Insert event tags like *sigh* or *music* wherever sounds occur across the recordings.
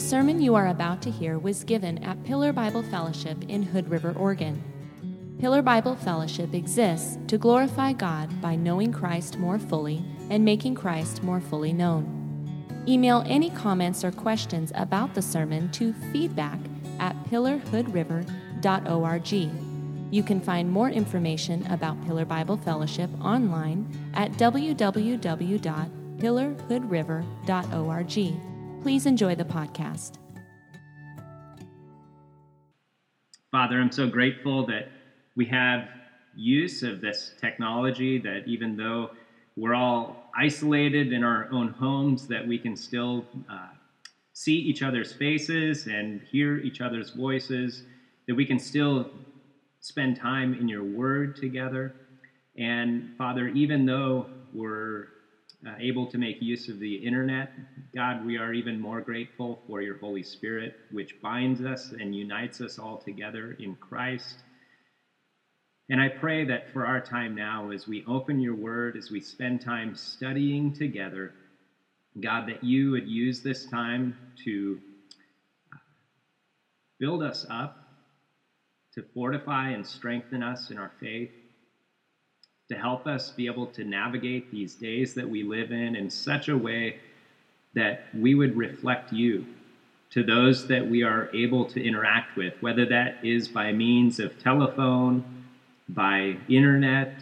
The sermon you are about to hear was given at Pillar Bible Fellowship in Hood River, Oregon. Pillar Bible Fellowship exists to glorify God by knowing Christ more fully and making Christ more fully known. Email any comments or questions about the sermon to feedback at pillarhoodriver.org. You can find more information about Pillar Bible Fellowship online at www.pillarhoodriver.org. Please enjoy the podcast. Father, I'm so grateful that we have use of this technology that even though we're all isolated in our own homes, that we can still uh, see each other's faces and hear each other's voices, that we can still spend time in your word together. And Father, even though we're uh, able to make use of the internet, God, we are even more grateful for your Holy Spirit, which binds us and unites us all together in Christ. And I pray that for our time now, as we open your word, as we spend time studying together, God, that you would use this time to build us up, to fortify and strengthen us in our faith, to help us be able to navigate these days that we live in in such a way that we would reflect you to those that we are able to interact with, whether that is by means of telephone by internet,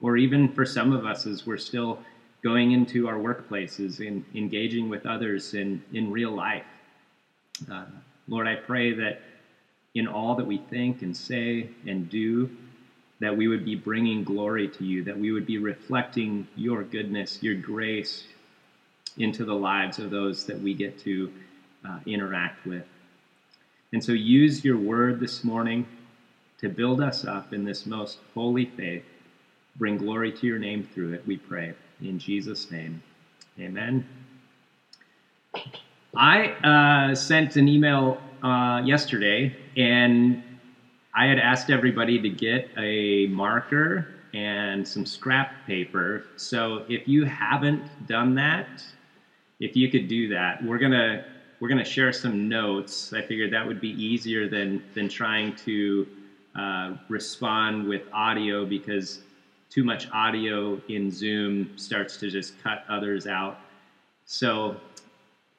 or even for some of us as we're still going into our workplaces and engaging with others in, in real life. Uh, Lord, I pray that in all that we think and say and do, that we would be bringing glory to you, that we would be reflecting your goodness, your grace into the lives of those that we get to uh, interact with. And so use your word this morning to build us up in this most holy faith. Bring glory to your name through it, we pray. In Jesus' name, amen. I uh, sent an email uh, yesterday and I had asked everybody to get a marker and some scrap paper. So if you haven't done that, if you could do that, we're gonna we're gonna share some notes. I figured that would be easier than than trying to uh, respond with audio because too much audio in Zoom starts to just cut others out. So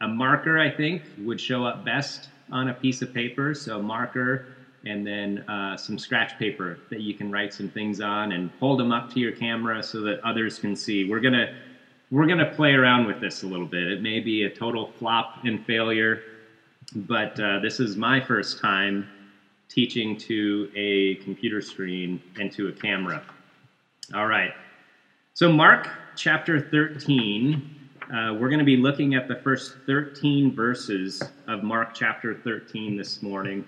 a marker, I think, would show up best on a piece of paper. So marker and then uh, some scratch paper that you can write some things on and hold them up to your camera so that others can see. We're gonna we're gonna play around with this a little bit. It may be a total flop and failure, but uh, this is my first time teaching to a computer screen and to a camera. All right. So, Mark chapter 13, uh, we're going to be looking at the first 13 verses of Mark chapter 13 this morning.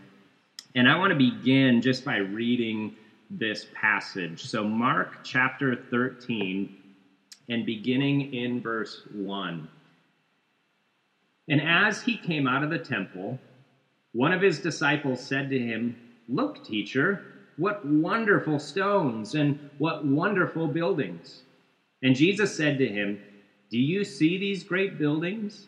And I want to begin just by reading this passage. So, Mark chapter 13, and beginning in verse 1. And as he came out of the temple, one of his disciples said to him, Look, teacher, what wonderful stones and what wonderful buildings. And Jesus said to him, Do you see these great buildings?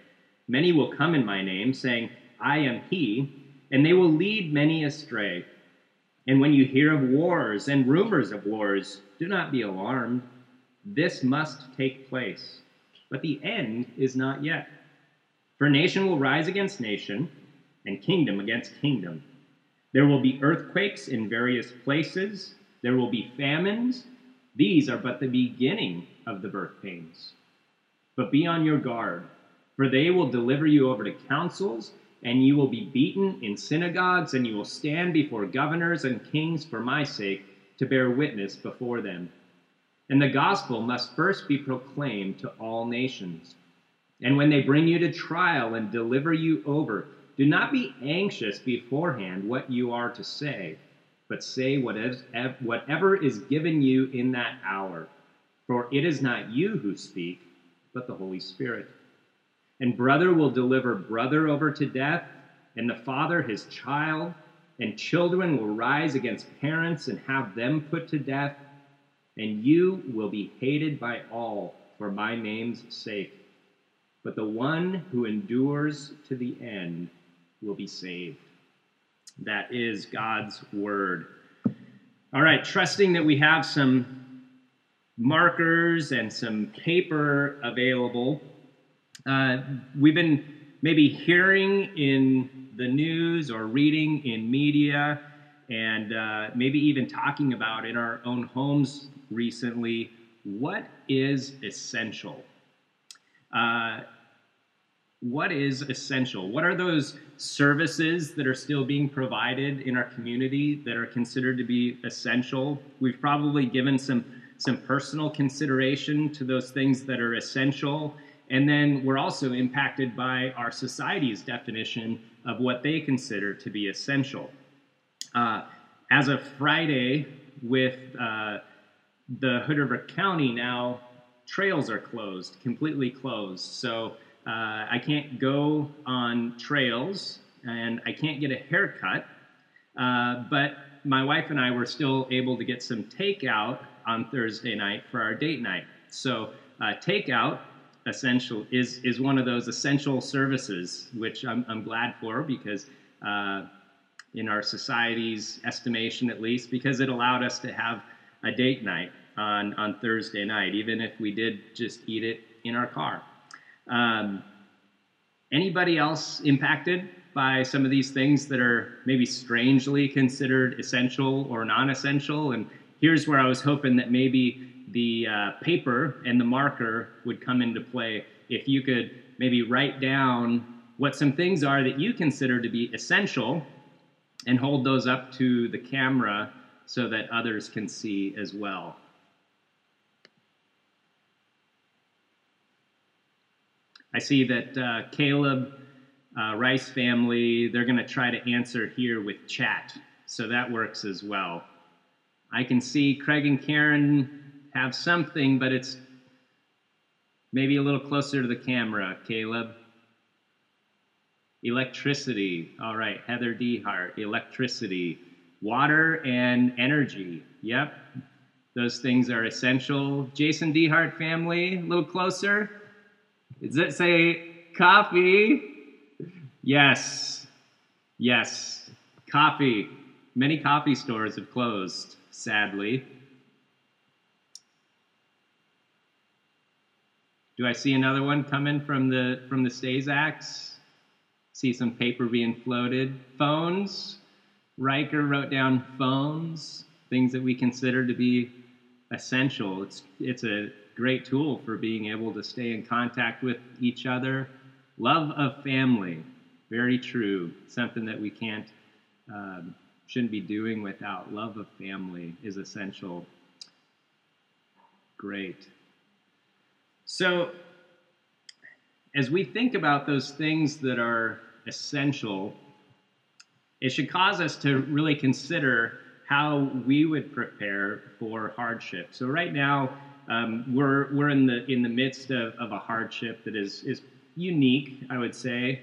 Many will come in my name, saying, I am he, and they will lead many astray. And when you hear of wars and rumors of wars, do not be alarmed. This must take place, but the end is not yet. For nation will rise against nation and kingdom against kingdom. There will be earthquakes in various places. There will be famines. These are but the beginning of the birth pains. But be on your guard, for they will deliver you over to councils, and you will be beaten in synagogues, and you will stand before governors and kings for my sake to bear witness before them. And the gospel must first be proclaimed to all nations. And when they bring you to trial and deliver you over, do not be anxious beforehand what you are to say, but say whatever is given you in that hour. For it is not you who speak, but the Holy Spirit. And brother will deliver brother over to death, and the father his child, and children will rise against parents and have them put to death, and you will be hated by all for my name's sake. But the one who endures to the end will be saved. That is God's word. All right, trusting that we have some markers and some paper available. Uh, we've been maybe hearing in the news or reading in media and uh, maybe even talking about in our own homes recently what is essential? Uh, what is essential? What are those services that are still being provided in our community that are considered to be essential? We've probably given some some personal consideration to those things that are essential, and then we're also impacted by our society's definition of what they consider to be essential. Uh, as of Friday, with uh, the Hood River County now, trails are closed, completely closed. So uh, I can't go on trails and I can't get a haircut. Uh, but my wife and I were still able to get some takeout on Thursday night for our date night. So uh, takeout essential is is one of those essential services, which I'm, I'm glad for because uh, in our society's estimation, at least, because it allowed us to have a date night on on Thursday night, even if we did just eat it in our car. Um, anybody else impacted by some of these things that are maybe strangely considered essential or non-essential? And here's where I was hoping that maybe the uh, paper and the marker would come into play. If you could maybe write down what some things are that you consider to be essential and hold those up to the camera so that others can see as well. I see that uh, Caleb, uh, Rice family, they're going to try to answer here with chat. So that works as well. I can see Craig and Karen have something, but it's maybe a little closer to the camera, Caleb. Electricity. All right, Heather Dehart, electricity. Water and energy. Yep, those things are essential. Jason Dehart family, a little closer. Does it say coffee? Yes. Yes. Coffee. Many coffee stores have closed, sadly. Do I see another one coming from the from the Stazaks? See some paper being floated. Phones. Riker wrote down phones, things that we consider to be essential. It's it's a great tool for being able to stay in contact with each other. Love of family, very true. Something that we can't, um, shouldn't be doing without. Love of family is essential. Great. So, as we think about those things that are essential, it should cause us to really consider how we would prepare for hardship. So, right now, um, we're we're in the in the midst of, of a hardship that is is unique, I would say.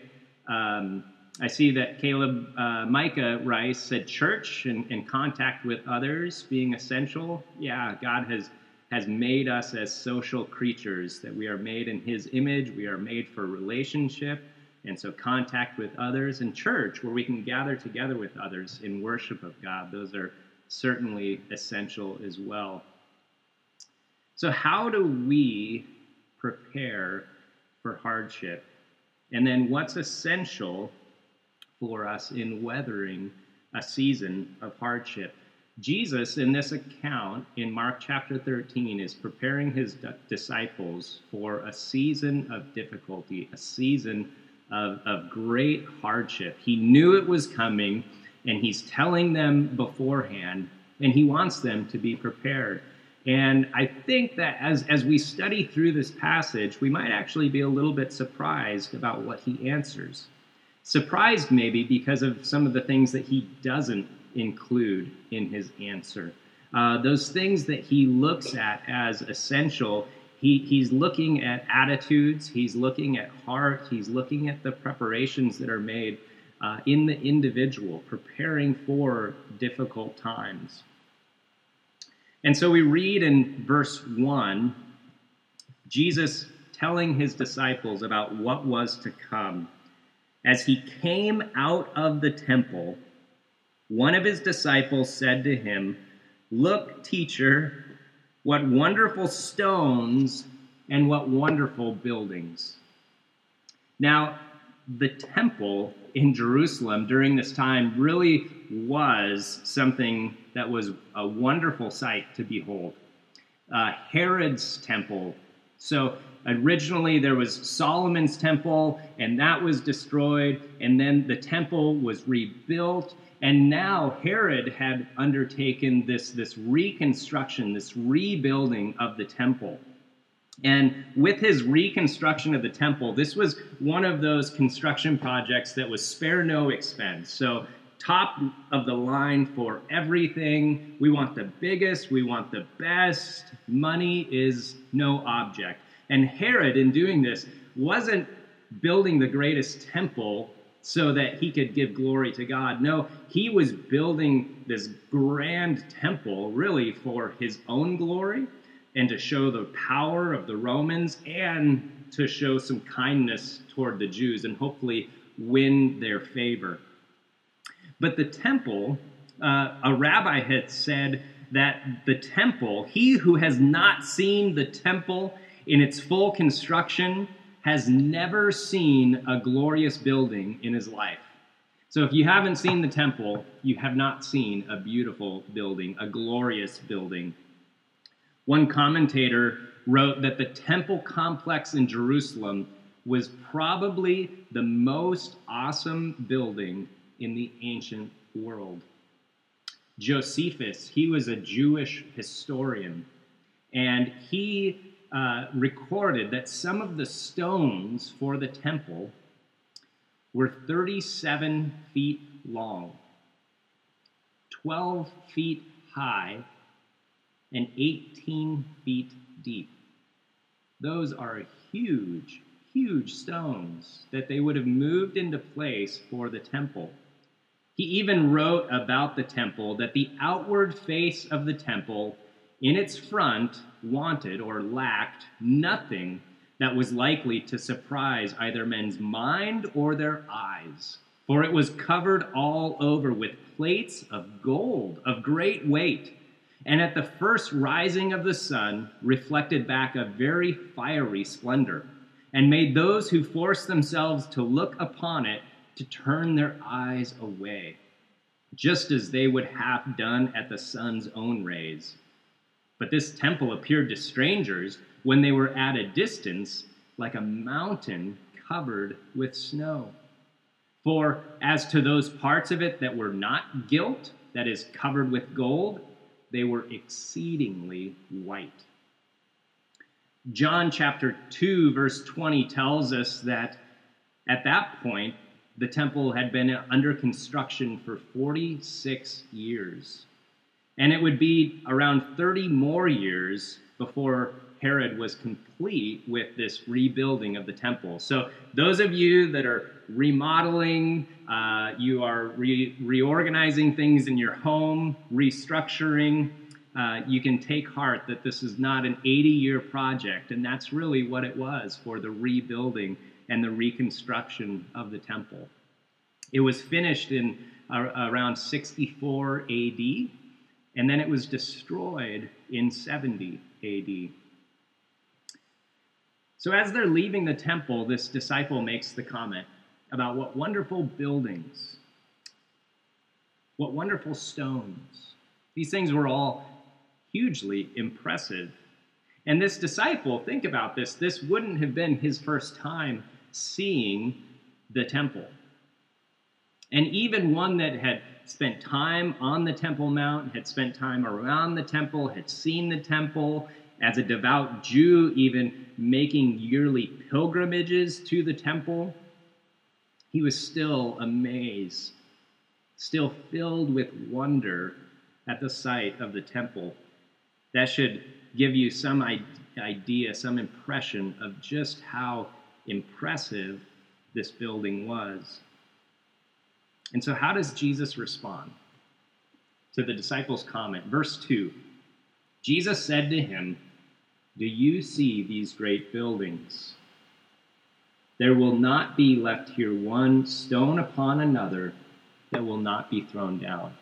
Um, I see that Caleb uh, Micah Rice said church and, and contact with others being essential. Yeah, God has has made us as social creatures that we are made in His image. We are made for relationship, and so contact with others and church where we can gather together with others in worship of God. Those are certainly essential as well. So, how do we prepare for hardship? And then, what's essential for us in weathering a season of hardship? Jesus, in this account in Mark chapter 13, is preparing his disciples for a season of difficulty, a season of, of great hardship. He knew it was coming, and he's telling them beforehand, and he wants them to be prepared. And I think that as, as we study through this passage, we might actually be a little bit surprised about what he answers. surprised maybe because of some of the things that he doesn't include in his answer. Uh, those things that he looks at as essential, he, he's looking at attitudes, he's looking at heart, he's looking at the preparations that are made uh, in the individual, preparing for difficult times. And so we read in verse 1 Jesus telling his disciples about what was to come. As he came out of the temple, one of his disciples said to him, Look, teacher, what wonderful stones and what wonderful buildings. Now, the temple in Jerusalem during this time really was something that was a wonderful sight to behold. Uh, Herod's temple. So originally there was Solomon's temple, and that was destroyed, and then the temple was rebuilt. And now Herod had undertaken this, this reconstruction, this rebuilding of the temple. And with his reconstruction of the temple, this was one of those construction projects that was spare no expense. So, top of the line for everything. We want the biggest, we want the best. Money is no object. And Herod, in doing this, wasn't building the greatest temple so that he could give glory to God. No, he was building this grand temple really for his own glory and to show the power of the Romans and to show some kindness toward the Jews and hopefully win their favor. But the temple, uh, a rabbi had said that the temple, he who has not seen the temple in its full construction, has never seen a glorious building in his life. So if you haven't seen the temple, you have not seen a beautiful building, a glorious building. One commentator wrote that the temple complex in Jerusalem was probably the most awesome building in the ancient world. Josephus, he was a Jewish historian, and he uh, recorded that some of the stones for the temple were 37 feet long, 12 feet high, and 18 feet deep. Those are huge, huge stones that they would have moved into place for the temple. He even wrote about the temple that the outward face of the temple in its front wanted or lacked nothing that was likely to surprise either men's mind or their eyes. For it was covered all over with plates of gold of great weight and at the first rising of the sun reflected back a very fiery splendor, and made those who forced themselves to look upon it to turn their eyes away, just as they would have done at the sun's own rays. But this temple appeared to strangers when they were at a distance like a mountain covered with snow. For as to those parts of it that were not gilt, that is, covered with gold, they were exceedingly white. John chapter 2, verse 20 tells us that at that point, the temple had been under construction for 46 years. And it would be around 30 more years before Herod was complete with this rebuilding of the temple. So, those of you that are remodeling, uh, you are re- reorganizing things in your home, restructuring, uh, you can take heart that this is not an 80 year project. And that's really what it was for the rebuilding and the reconstruction of the temple. It was finished in uh, around 64 AD, and then it was destroyed in 70 AD. So, as they're leaving the temple, this disciple makes the comment about what wonderful buildings, what wonderful stones. These things were all hugely impressive. And this disciple, think about this, this wouldn't have been his first time seeing the temple. And even one that had spent time on the Temple Mount, had spent time around the temple, had seen the temple, as a devout Jew, even making yearly pilgrimages to the temple. he was still amazed, still filled with wonder at the sight of the temple. That should give you some idea, some impression of just how impressive this building was. And so, how does Jesus respond to the disciples' comment? Verse 2 Jesus said to him, Do you see these great buildings? There will not be left here one stone upon another that will not be thrown down.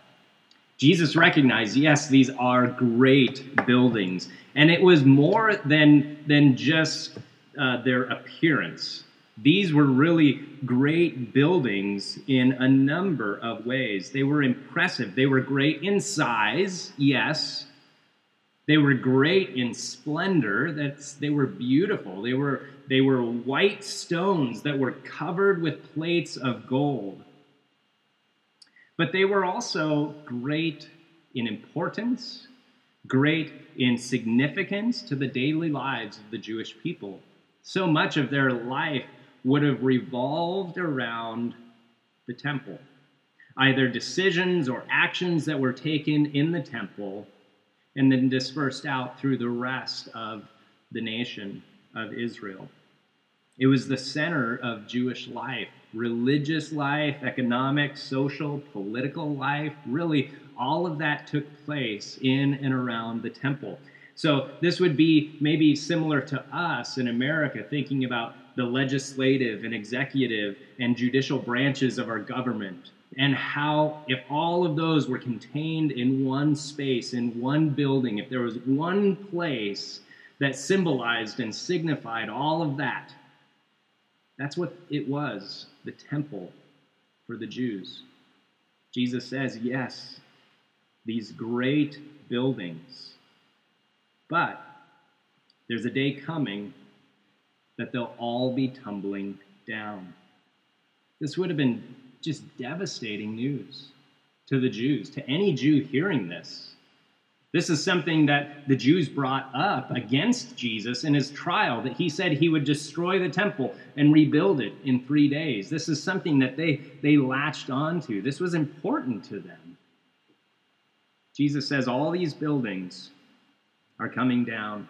Jesus recognized, yes, these are great buildings. And it was more than, than just uh, their appearance. These were really great buildings in a number of ways. They were impressive. They were great in size, yes, they were great in splendor. That's, they were beautiful. They were, they were white stones that were covered with plates of gold. But they were also great in importance, great in significance to the daily lives of the Jewish people. So much of their life would have revolved around the temple. Either decisions or actions that were taken in the temple and then dispersed out through the rest of the nation of Israel. It was the center of Jewish life, religious life, economic, social, political life. Really, all of that took place in and around the temple. So, this would be maybe similar to us in America, thinking about the legislative and executive and judicial branches of our government and how, if all of those were contained in one space, in one building, if there was one place that symbolized and signified all of that, that's what it was the temple for the Jews. Jesus says, yes, these great buildings, but there's a day coming that they'll all be tumbling down. This would have been just devastating news to the Jews, to any Jew hearing this. This is something that the Jews brought up against Jesus in his trial, that he said he would destroy the temple and rebuild it in three days. This is something that they, they latched onto. This was important to them. Jesus says all these buildings are coming down.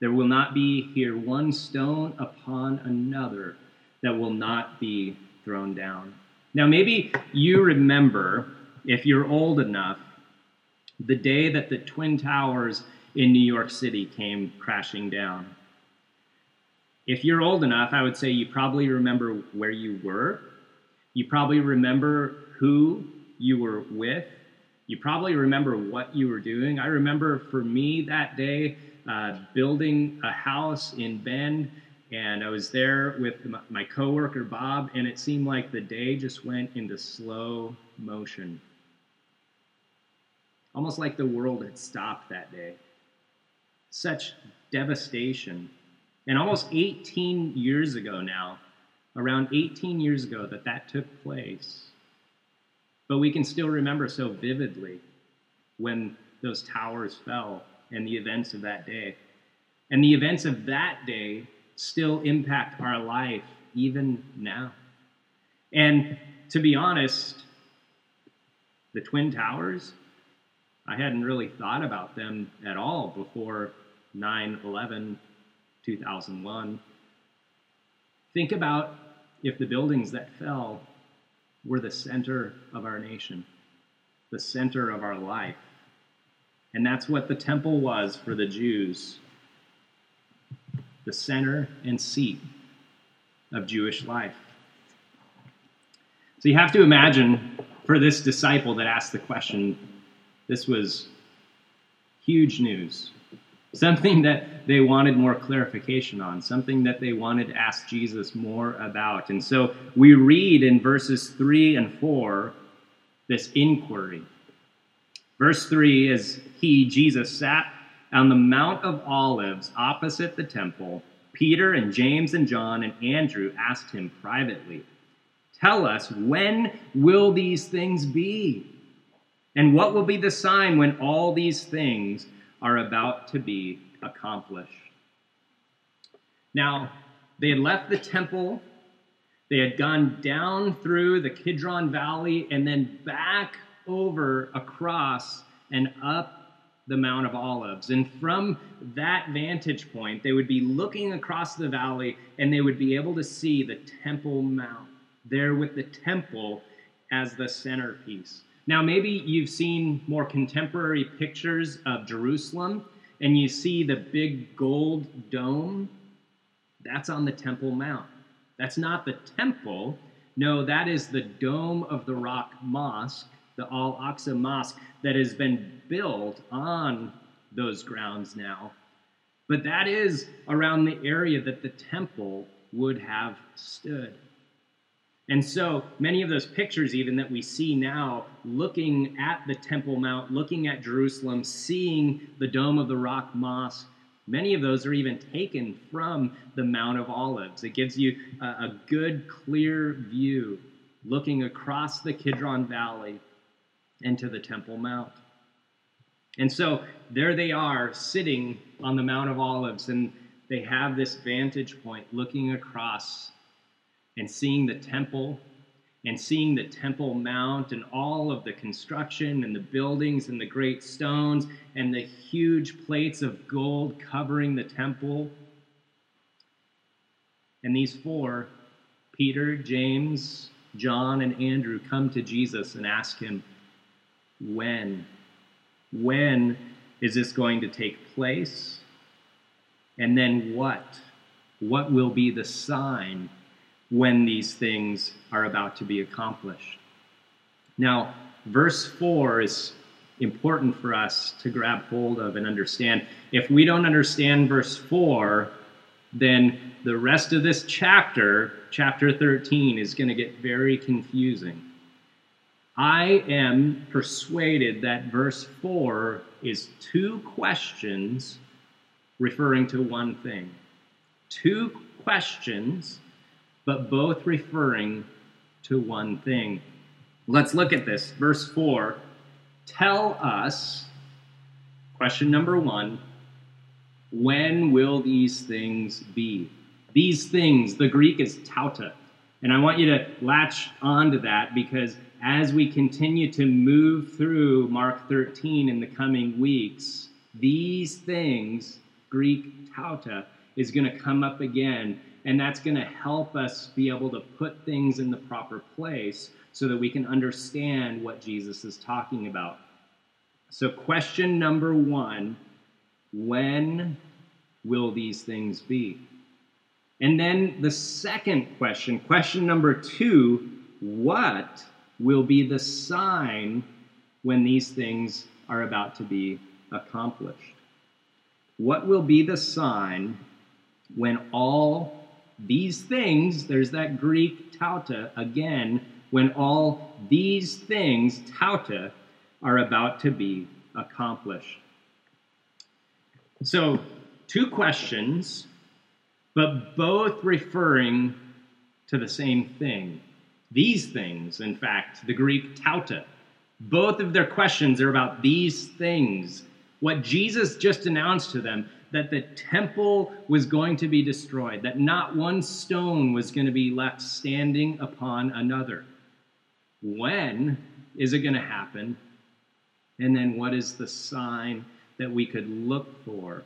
There will not be here one stone upon another that will not be thrown down. Now, maybe you remember, if you're old enough, the day that the Twin Towers in New York City came crashing down. If you're old enough, I would say you probably remember where you were. You probably remember who you were with. You probably remember what you were doing. I remember for me that day uh, building a house in Bend and I was there with my coworker Bob, and it seemed like the day just went into slow motion. Almost like the world had stopped that day. Such devastation. And almost 18 years ago now, around 18 years ago, that that took place. But we can still remember so vividly when those towers fell and the events of that day. And the events of that day still impact our life even now. And to be honest, the Twin Towers, I hadn't really thought about them at all before 9 11, 2001. Think about if the buildings that fell were the center of our nation, the center of our life. And that's what the temple was for the Jews the center and seat of Jewish life. So you have to imagine for this disciple that asked the question, this was huge news. Something that they wanted more clarification on, something that they wanted to ask Jesus more about. And so we read in verses 3 and 4 this inquiry. Verse 3 is He, Jesus, sat on the Mount of Olives opposite the temple, Peter and James and John and Andrew asked him privately, Tell us, when will these things be? And what will be the sign when all these things are about to be accomplished? Now, they had left the temple, They had gone down through the Kidron Valley and then back over across and up the Mount of Olives. And from that vantage point, they would be looking across the valley and they would be able to see the Temple Mount, there with the temple as the centerpiece. Now, maybe you've seen more contemporary pictures of Jerusalem and you see the big gold dome. That's on the Temple Mount. That's not the temple. No, that is the Dome of the Rock Mosque, the Al Aqsa Mosque that has been built on those grounds now. But that is around the area that the temple would have stood. And so many of those pictures, even that we see now, looking at the Temple Mount, looking at Jerusalem, seeing the Dome of the Rock Mosque, many of those are even taken from the Mount of Olives. It gives you a, a good, clear view looking across the Kidron Valley into the Temple Mount. And so there they are sitting on the Mount of Olives, and they have this vantage point looking across and seeing the temple and seeing the Temple Mount and all of the construction and the buildings and the great stones and the huge plates of gold covering the temple. And these four, Peter, James, John, and Andrew, come to Jesus and ask him, when? When is this going to take place? And then what? What will be the sign when these things are about to be accomplished? Now, verse 4 is important for us to grab hold of and understand. If we don't understand verse 4, then the rest of this chapter, chapter 13, is going to get very confusing. I am persuaded that verse 4 is two questions referring to one thing. Two questions, but both referring to one thing. Let's look at this. Verse 4 Tell us, question number one, when will these things be? These things, the Greek is tauta. And I want you to latch onto that because as we continue to move through Mark 13 in the coming weeks, these things, Greek tauta, is going to come up again. And that's going to help us be able to put things in the proper place so that we can understand what Jesus is talking about. So, question number one when will these things be? And then the second question, question number two, what will be the sign when these things are about to be accomplished. What will be the sign when all these things, there's that Greek tauta again, when all these things, tauta, are about to be accomplished? So, two questions, but both referring to the same thing. These things, in fact, the Greek tauta, both of their questions are about these things. What Jesus just announced to them that the temple was going to be destroyed, that not one stone was going to be left standing upon another. When is it going to happen? And then what is the sign that we could look for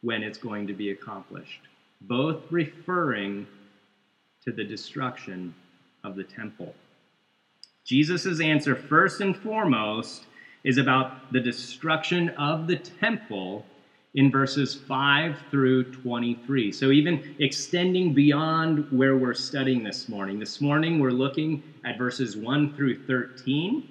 when it's going to be accomplished? Both referring to the destruction of the temple. Jesus' answer, first and foremost, is about the destruction of the temple in verses 5 through 23. So, even extending beyond where we're studying this morning. This morning, we're looking at verses 1 through 13.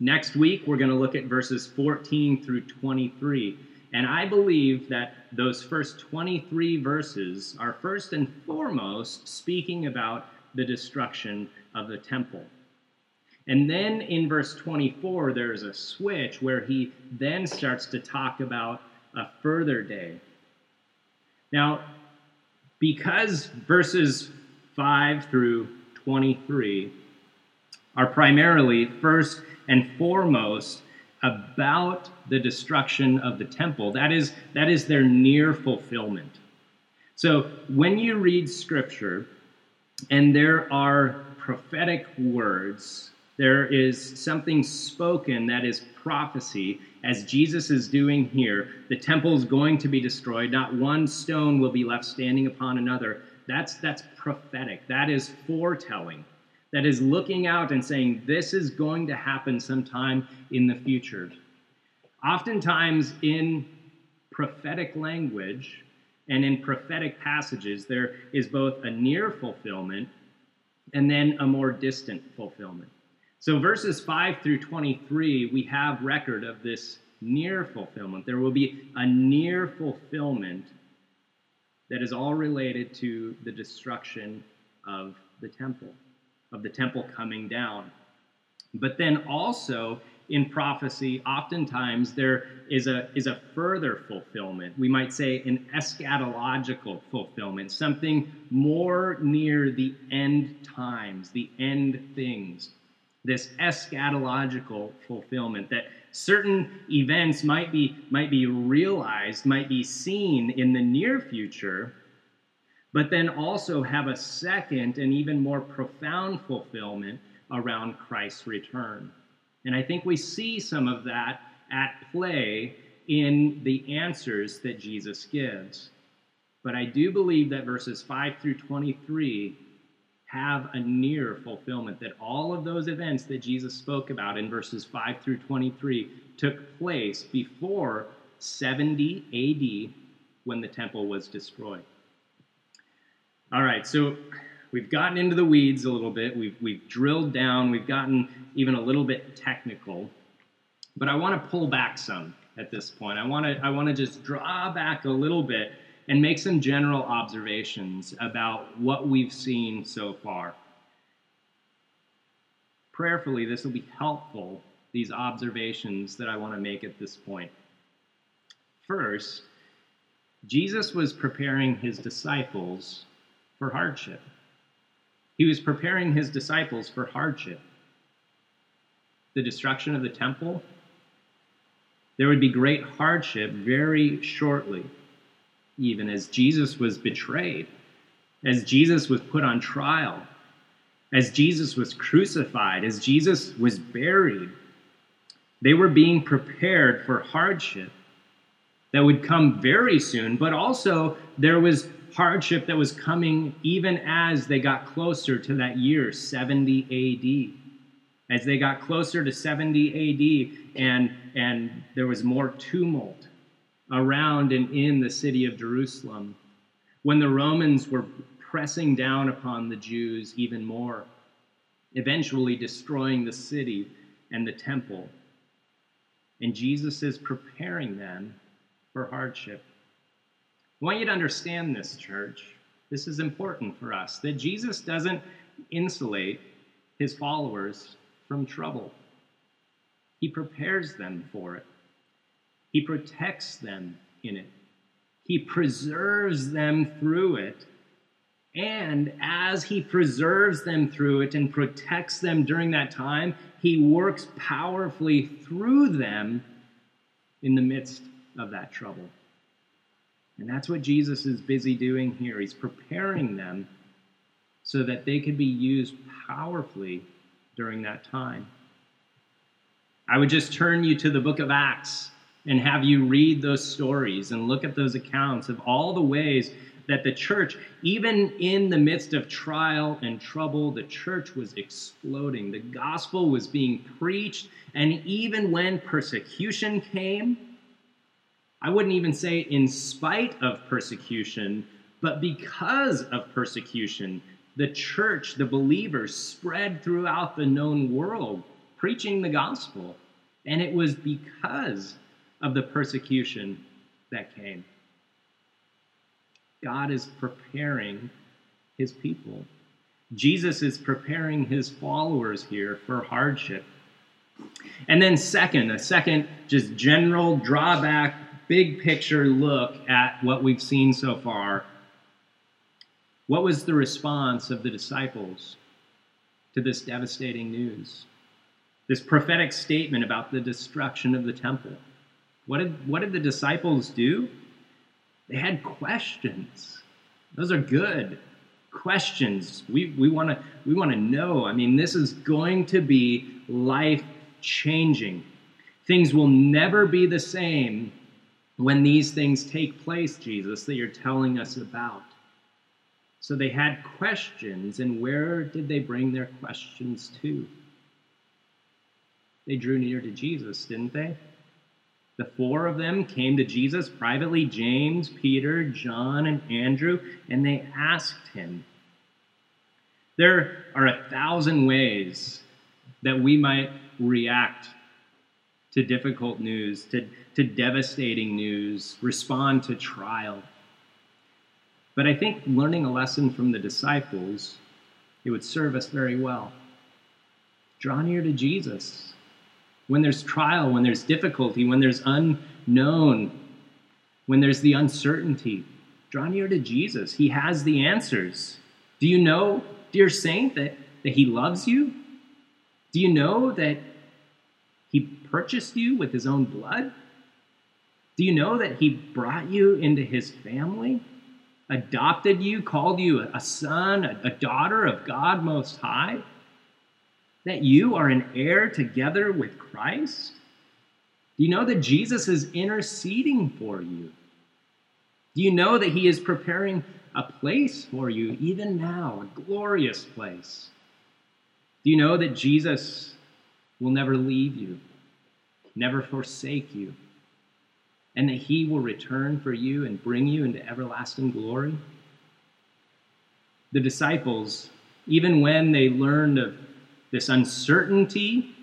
Next week, we're going to look at verses 14 through 23. And I believe that those first 23 verses are first and foremost speaking about the destruction of the temple. And then in verse 24, there's a switch where he then starts to talk about a further day. Now, because verses 5 through 23 are primarily first and foremost about the destruction of the temple, that is, that is their near fulfillment. So when you read scripture, and there are prophetic words. There is something spoken that is prophecy, as Jesus is doing here. The temple is going to be destroyed. Not one stone will be left standing upon another. That's, that's prophetic. That is foretelling. That is looking out and saying, this is going to happen sometime in the future. Oftentimes, in prophetic language and in prophetic passages, there is both a near fulfillment and then a more distant fulfillment. So, verses 5 through 23, we have record of this near fulfillment. There will be a near fulfillment that is all related to the destruction of the temple, of the temple coming down. But then also in prophecy, oftentimes there is a, is a further fulfillment. We might say an eschatological fulfillment, something more near the end times, the end things. This eschatological fulfillment that certain events might be, might be realized, might be seen in the near future, but then also have a second and even more profound fulfillment around Christ's return. And I think we see some of that at play in the answers that Jesus gives. But I do believe that verses 5 through 23 have a near fulfillment, that all of those events that Jesus spoke about in verses 5 through 23 took place before 70 AD when the temple was destroyed. All right, so we've gotten into the weeds a little bit. We've, we've drilled down. We've gotten even a little bit technical. But I want to pull back some at this point. I want to I want to just draw back a little bit and make some general observations about what we've seen so far. Prayerfully, this will be helpful, these observations that I want to make at this point. First, Jesus was preparing his disciples for hardship. He was preparing his disciples for hardship. The destruction of the temple, there would be great hardship very shortly, even as Jesus was betrayed, as Jesus was put on trial, as Jesus was crucified, as Jesus was buried. They were being prepared for hardship that would come very soon, but also there was hardship that was coming even as they got closer to that year, 70 AD. As they got closer to 70 AD and, and there was more tumult around and in the city of Jerusalem, when the Romans were pressing down upon the Jews even more, eventually destroying the city and the temple. And Jesus is preparing them for hardship. I want you to understand this, church. This is important for us that Jesus doesn't insulate his followers from trouble, he prepares them for it, he protects them in it, he preserves them through it. And as he preserves them through it and protects them during that time, he works powerfully through them in the midst of that trouble. And that's what Jesus is busy doing here. He's preparing them so that they could be used powerfully during that time. I would just turn you to the book of Acts and have you read those stories and look at those accounts of all the ways that the church, even in the midst of trial and trouble, the church was exploding. The gospel was being preached. And even when persecution came, I wouldn't even say in spite of persecution, but because of persecution, the church, the believers, spread throughout the known world preaching the gospel. And it was because of the persecution that came. God is preparing his people. Jesus is preparing his followers here for hardship. And then, second, a second just general drawback big picture look at what we've seen so far, what was the response of the disciples to this devastating news? This prophetic statement about the destruction of the temple. What did, what did the disciples do? They had questions. Those are good. questions. We, we want to we wanna know. I mean, this is going to be life changing. Things will never be the same when these things take place, Jesus, that you're telling us about. So they had questions, and where did they bring their questions to? They drew near to Jesus, didn't they? The four of them came to Jesus privately James, Peter, John, and Andrew, and they asked him. There are a thousand ways that we might react to difficult news, to, to devastating news, respond to trial. But I think learning a lesson from the disciples, it would serve us very well. Draw near to Jesus. When there's trial, when there's difficulty, when there's unknown, when there's the uncertainty, draw near to Jesus. He has the answers. Do you know, dear saint, that, that He loves you? Do you know that He purchased you with His own blood? Do you know that He brought you into His family? Adopted you, called you a son, a daughter of God Most High? That you are an heir together with Christ? Do you know that Jesus is interceding for you? Do you know that He is preparing a place for you, even now, a glorious place? Do you know that Jesus will never leave you, never forsake you, and that he will return for you and bring you into everlasting glory? The disciples, even when they learned of this uncertainty,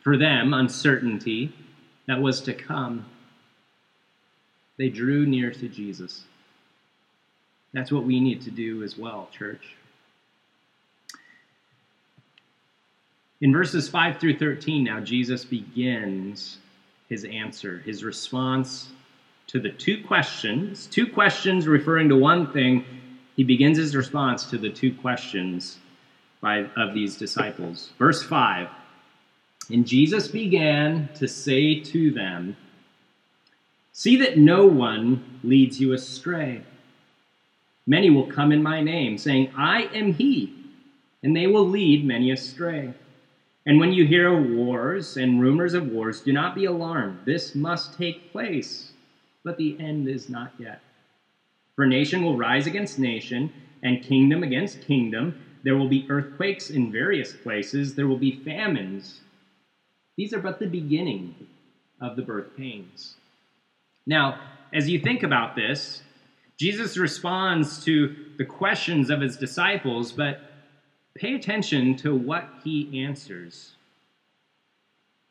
for them, uncertainty that was to come, they drew near to Jesus. That's what we need to do as well, church. In verses 5 through 13, now Jesus begins his answer, his response to the two questions, two questions referring to one thing. He begins his response to the two questions by, of these disciples. Verse 5 And Jesus began to say to them, See that no one leads you astray. Many will come in my name, saying, I am he, and they will lead many astray. And when you hear of wars and rumors of wars, do not be alarmed. This must take place, but the end is not yet. For nation will rise against nation, and kingdom against kingdom. There will be earthquakes in various places, there will be famines. These are but the beginning of the birth pains. Now, as you think about this, Jesus responds to the questions of his disciples, but pay attention to what he answers.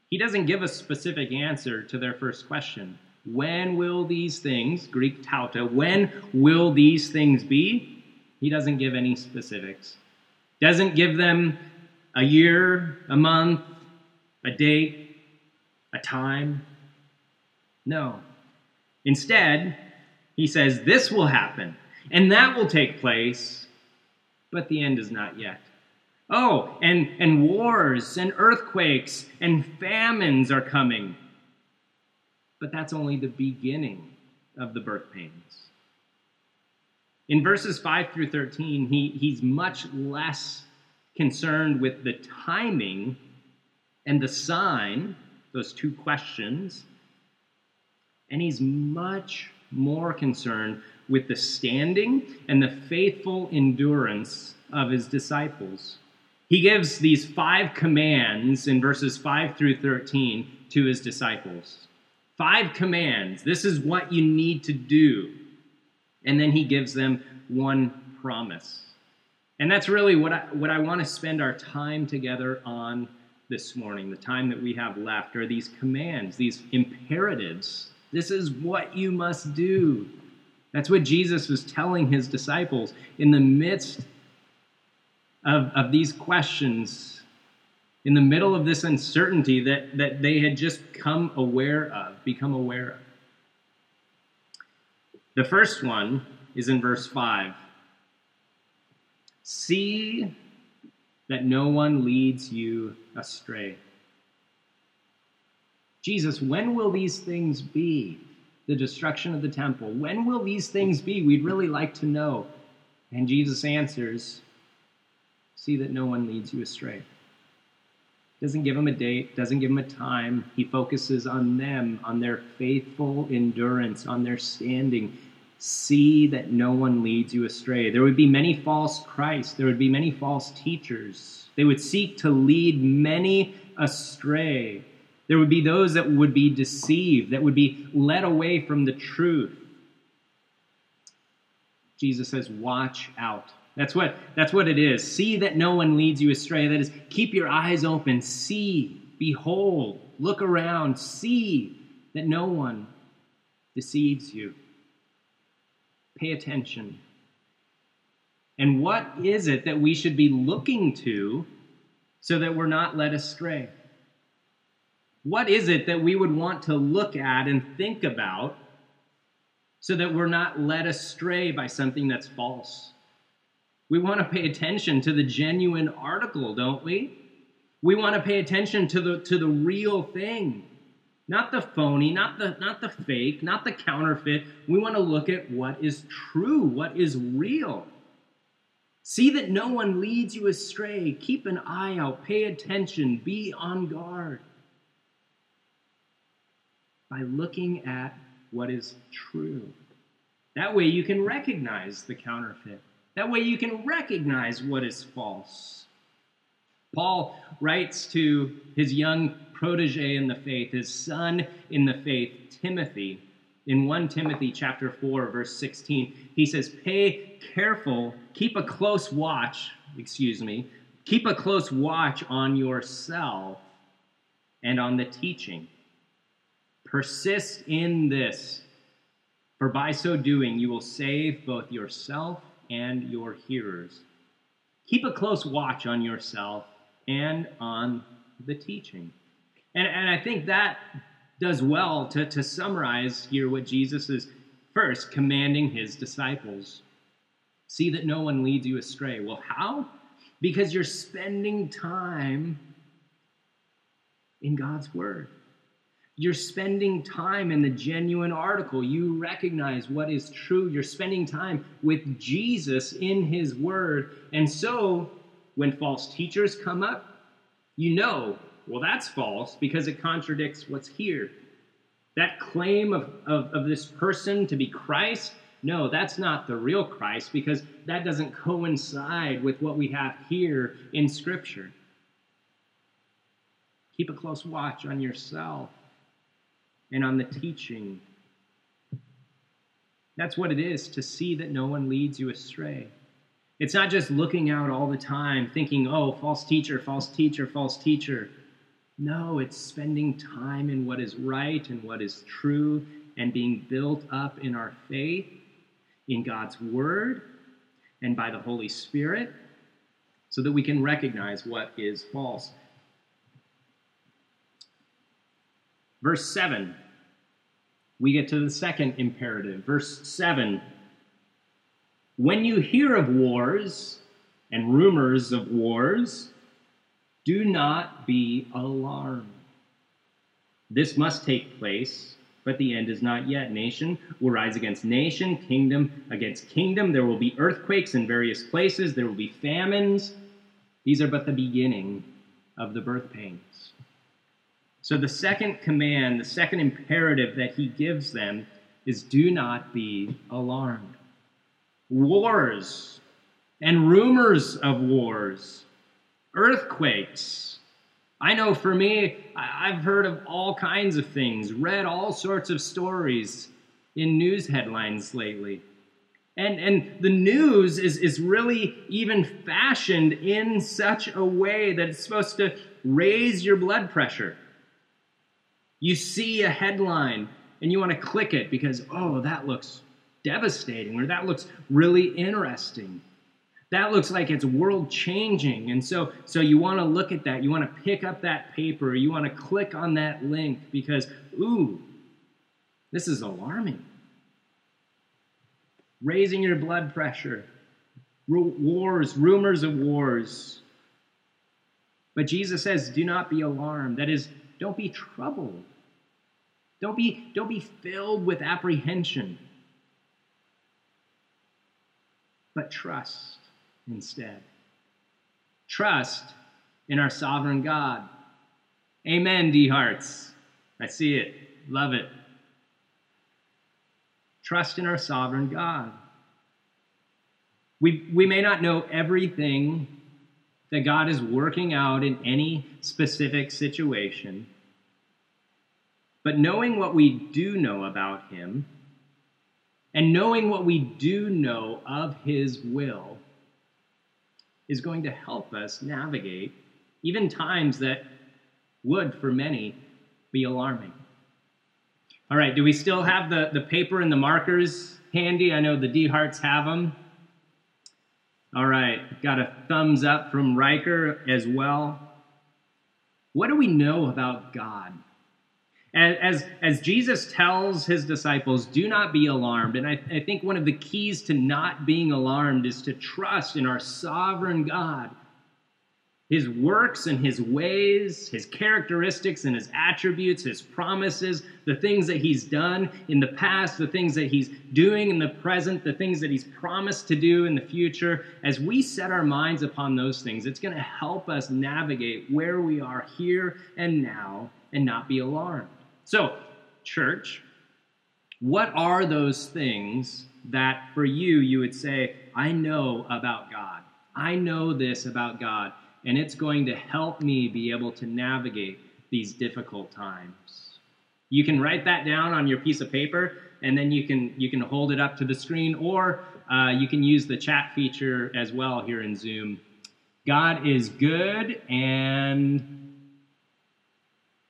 He doesn't give a specific answer to their first question. When will these things, Greek tauta, when will these things be? He doesn't give any specifics. Doesn't give them a year, a month, a date, a time. No. Instead, he says, This will happen, and that will take place, but the end is not yet. Oh, and, and wars and earthquakes and famines are coming. But that's only the beginning of the birth pains. In verses 5 through 13, he, he's much less concerned with the timing and the sign, those two questions, and he's much more concerned with the standing and the faithful endurance of his disciples. He gives these five commands in verses 5 through 13 to his disciples. Five commands. This is what you need to do. And then he gives them one promise. And that's really what I, what I want to spend our time together on this morning, the time that we have left, are these commands, these imperatives. This is what you must do. That's what Jesus was telling his disciples in the midst of, of these questions in the middle of this uncertainty that, that they had just come aware of, become aware of. The first one is in verse 5. See that no one leads you astray. Jesus, when will these things be? The destruction of the temple. When will these things be? We'd really like to know. And Jesus answers, See that no one leads you astray. Doesn't give them a date, doesn't give them a time. He focuses on them, on their faithful endurance, on their standing. See that no one leads you astray. There would be many false Christs, there would be many false teachers. They would seek to lead many astray. There would be those that would be deceived, that would be led away from the truth. Jesus says, Watch out. That's what, that's what it is. See that no one leads you astray. That is, keep your eyes open. See, behold, look around. See that no one deceives you. Pay attention. And what is it that we should be looking to so that we're not led astray? What is it that we would want to look at and think about so that we're not led astray by something that's false? We want to pay attention to the genuine article, don't we? We want to pay attention to the to the real thing. Not the phony, not the not the fake, not the counterfeit. We want to look at what is true, what is real. See that no one leads you astray. Keep an eye out, pay attention, be on guard by looking at what is true. That way you can recognize the counterfeit. That way you can recognize what is false. Paul writes to his young protege in the faith, his son in the faith, Timothy, in 1 Timothy chapter 4 verse 16. He says, "Pay careful, keep a close watch, excuse me, keep a close watch on yourself and on the teaching." Persist in this, for by so doing you will save both yourself and your hearers. Keep a close watch on yourself and on the teaching. And, and I think that does well to, to summarize here what Jesus is first commanding his disciples. See that no one leads you astray. Well, how? Because you're spending time in God's Word. You're spending time in the genuine article. You recognize what is true. You're spending time with Jesus in his word. And so, when false teachers come up, you know, well, that's false because it contradicts what's here. That claim of, of, of this person to be Christ, no, that's not the real Christ because that doesn't coincide with what we have here in Scripture. Keep a close watch on yourself and on the teaching. That's what it is to see that no one leads you astray. It's not just looking out all the time thinking, oh, false teacher, false teacher, false teacher. No, it's spending time in what is right and what is true and being built up in our faith, in God's Word, and by the Holy Spirit, so that we can recognize what is false. Verse 7, we get to the second imperative. Verse 7 When you hear of wars and rumors of wars, do not be alarmed. This must take place, but the end is not yet. Nation will rise against nation, kingdom against kingdom. There will be earthquakes in various places, there will be famines. These are but the beginning of the birth pains. So, the second command, the second imperative that he gives them is do not be alarmed. Wars and rumors of wars, earthquakes. I know for me, I've heard of all kinds of things, read all sorts of stories in news headlines lately. And, and the news is, is really even fashioned in such a way that it's supposed to raise your blood pressure. You see a headline and you want to click it because, oh, that looks devastating or that looks really interesting. That looks like it's world changing. And so, so you want to look at that. You want to pick up that paper. You want to click on that link because, ooh, this is alarming. Raising your blood pressure, wars, rumors of wars. But Jesus says, do not be alarmed. That is, don't be troubled. Don't be, don't be filled with apprehension. but trust instead. Trust in our sovereign God. Amen, D hearts. I see it. Love it. Trust in our sovereign God. We, we may not know everything that God is working out in any specific situation, but knowing what we do know about Him and knowing what we do know of His will is going to help us navigate even times that would, for many, be alarming. All right, do we still have the, the paper and the markers handy? I know the D Hearts have them. All right, got a thumbs up from Riker as well. What do we know about God? As, as, Jesus tells his disciples, do not be alarmed. And I, I think one of the keys to not being alarmed is to trust in our sovereign God his works and his ways, his characteristics and his attributes, his promises, the things that he's done in the past, the things that he's doing in the present, the things that he's promised to do in the future, as we set our minds upon those things, it's going to help us navigate where we are here and now and not be alarmed. So, church, what are those things that for you you would say, I know about God? I know this about God and it's going to help me be able to navigate these difficult times. You can write that down on your piece of paper, and then you can you can hold it up to the screen, or uh, you can use the chat feature as well here in Zoom. God is good and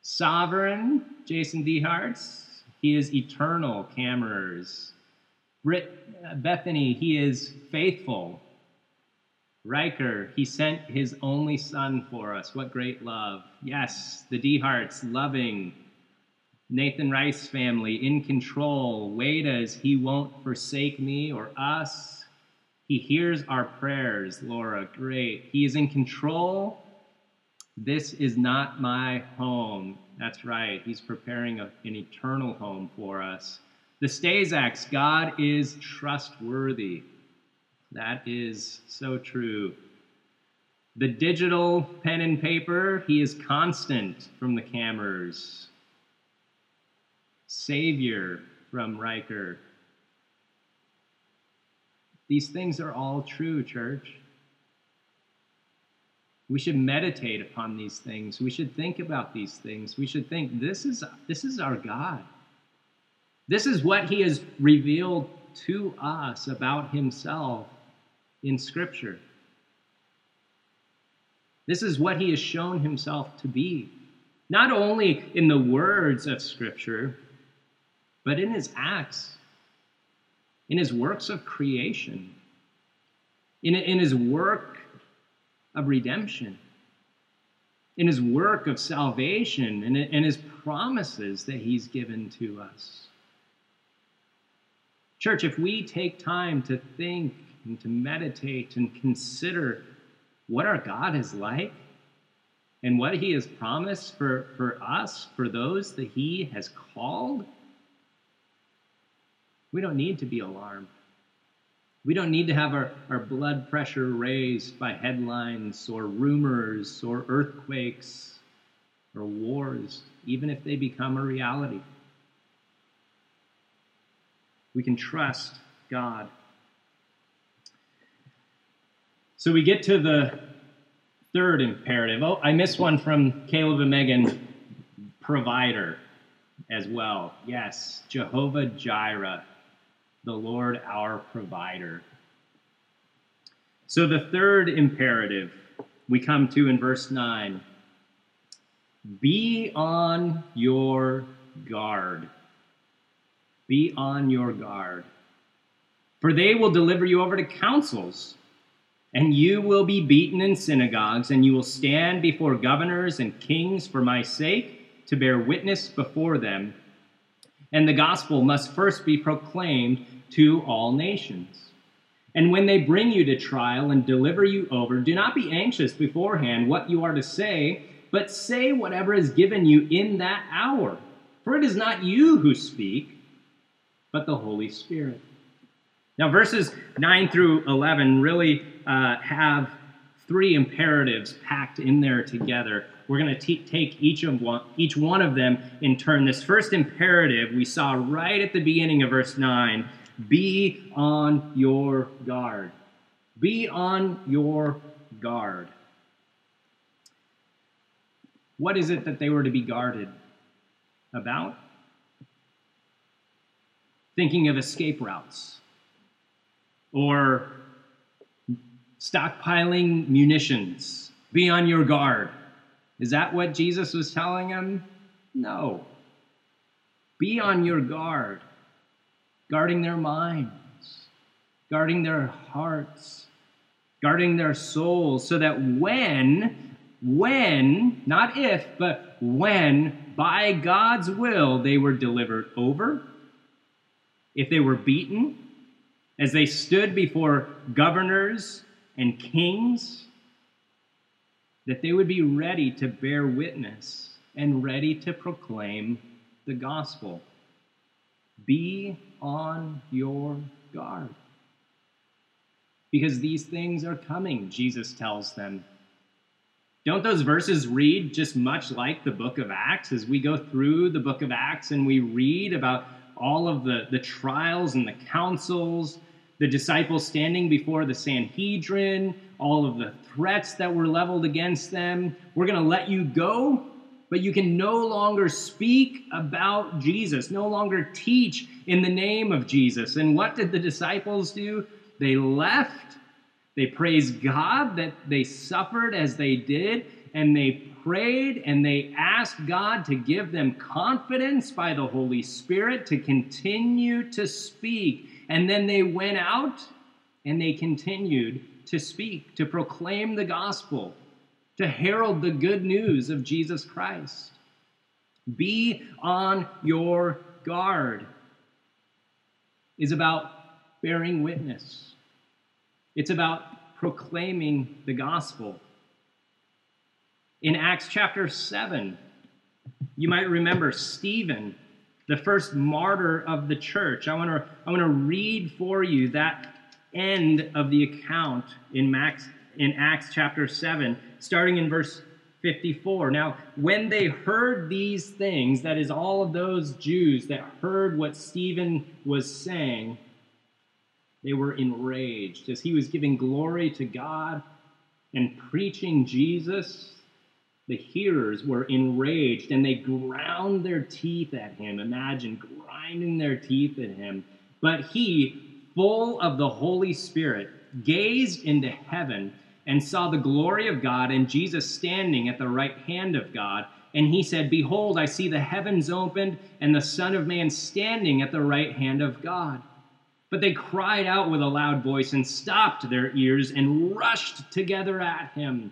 sovereign. Jason Deharts. He is eternal. Cameras. Britt, Bethany. He is faithful. Riker, he sent his only son for us. What great love. Yes, the D Hearts, loving. Nathan Rice family, in control. Wadas, he won't forsake me or us. He hears our prayers, Laura. Great. He is in control. This is not my home. That's right. He's preparing a, an eternal home for us. The Stazaks, God is trustworthy. That is so true. The digital pen and paper, he is constant from the cameras. Savior from Riker. These things are all true, church. We should meditate upon these things. We should think about these things. We should think this is this is our God. This is what he has revealed to us about himself in Scripture. This is what he has shown himself to be, not only in the words of Scripture, but in his acts, in his works of creation, in, in his work of redemption, in his work of salvation, and in his promises that he's given to us. Church, if we take time to think and to meditate and consider what our God is like and what he has promised for, for us, for those that he has called, we don't need to be alarmed. We don't need to have our, our blood pressure raised by headlines or rumors or earthquakes or wars, even if they become a reality. We can trust God so we get to the third imperative. Oh, I missed one from Caleb and Megan provider as well. Yes, Jehovah Jireh, the Lord our provider. So the third imperative we come to in verse 9 be on your guard. Be on your guard. For they will deliver you over to councils and you will be beaten in synagogues, and you will stand before governors and kings for my sake to bear witness before them. And the gospel must first be proclaimed to all nations. And when they bring you to trial and deliver you over, do not be anxious beforehand what you are to say, but say whatever is given you in that hour. For it is not you who speak, but the Holy Spirit. Now, verses 9 through 11 really uh, have three imperatives packed in there together. We're going to take each of one, each one of them in turn. This first imperative we saw right at the beginning of verse 9 be on your guard. Be on your guard. What is it that they were to be guarded about? Thinking of escape routes or stockpiling munitions. Be on your guard. Is that what Jesus was telling them? No. Be on your guard, guarding their minds, guarding their hearts, guarding their souls, so that when, when, not if, but when, by God's will, they were delivered over, if they were beaten, as they stood before governors and kings, that they would be ready to bear witness and ready to proclaim the gospel. Be on your guard. Because these things are coming, Jesus tells them. Don't those verses read just much like the book of Acts as we go through the book of Acts and we read about all of the, the trials and the councils the disciples standing before the Sanhedrin, all of the threats that were leveled against them. We're going to let you go, but you can no longer speak about Jesus, no longer teach in the name of Jesus. And what did the disciples do? They left. They praised God that they suffered as they did, and they prayed and they asked God to give them confidence by the Holy Spirit to continue to speak and then they went out and they continued to speak, to proclaim the gospel, to herald the good news of Jesus Christ. Be on your guard is about bearing witness. It's about proclaiming the gospel. In Acts chapter 7, you might remember Stephen the first martyr of the church. I want to I want to read for you that end of the account in Max in Acts chapter 7, starting in verse 54. Now, when they heard these things, that is all of those Jews that heard what Stephen was saying, they were enraged as he was giving glory to God and preaching Jesus the hearers were enraged and they ground their teeth at him. Imagine grinding their teeth at him. But he, full of the Holy Spirit, gazed into heaven and saw the glory of God and Jesus standing at the right hand of God. And he said, Behold, I see the heavens opened and the Son of Man standing at the right hand of God. But they cried out with a loud voice and stopped their ears and rushed together at him.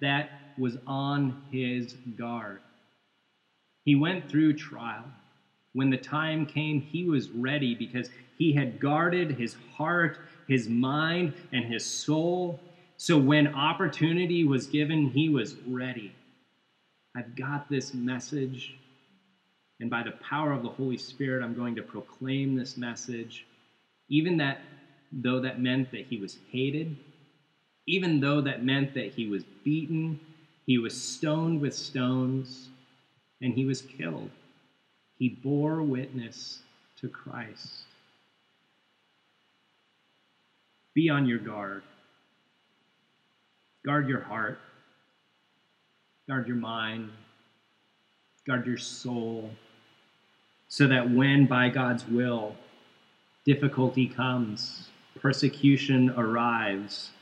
that was on his guard. He went through trial. When the time came, he was ready because he had guarded his heart, his mind, and his soul. So when opportunity was given, he was ready. I've got this message, and by the power of the Holy Spirit, I'm going to proclaim this message, even that though that meant that he was hated, even though that meant that he was beaten, he was stoned with stones, and he was killed. He bore witness to Christ. Be on your guard. Guard your heart. Guard your mind. Guard your soul. So that when, by God's will, difficulty comes, persecution arrives,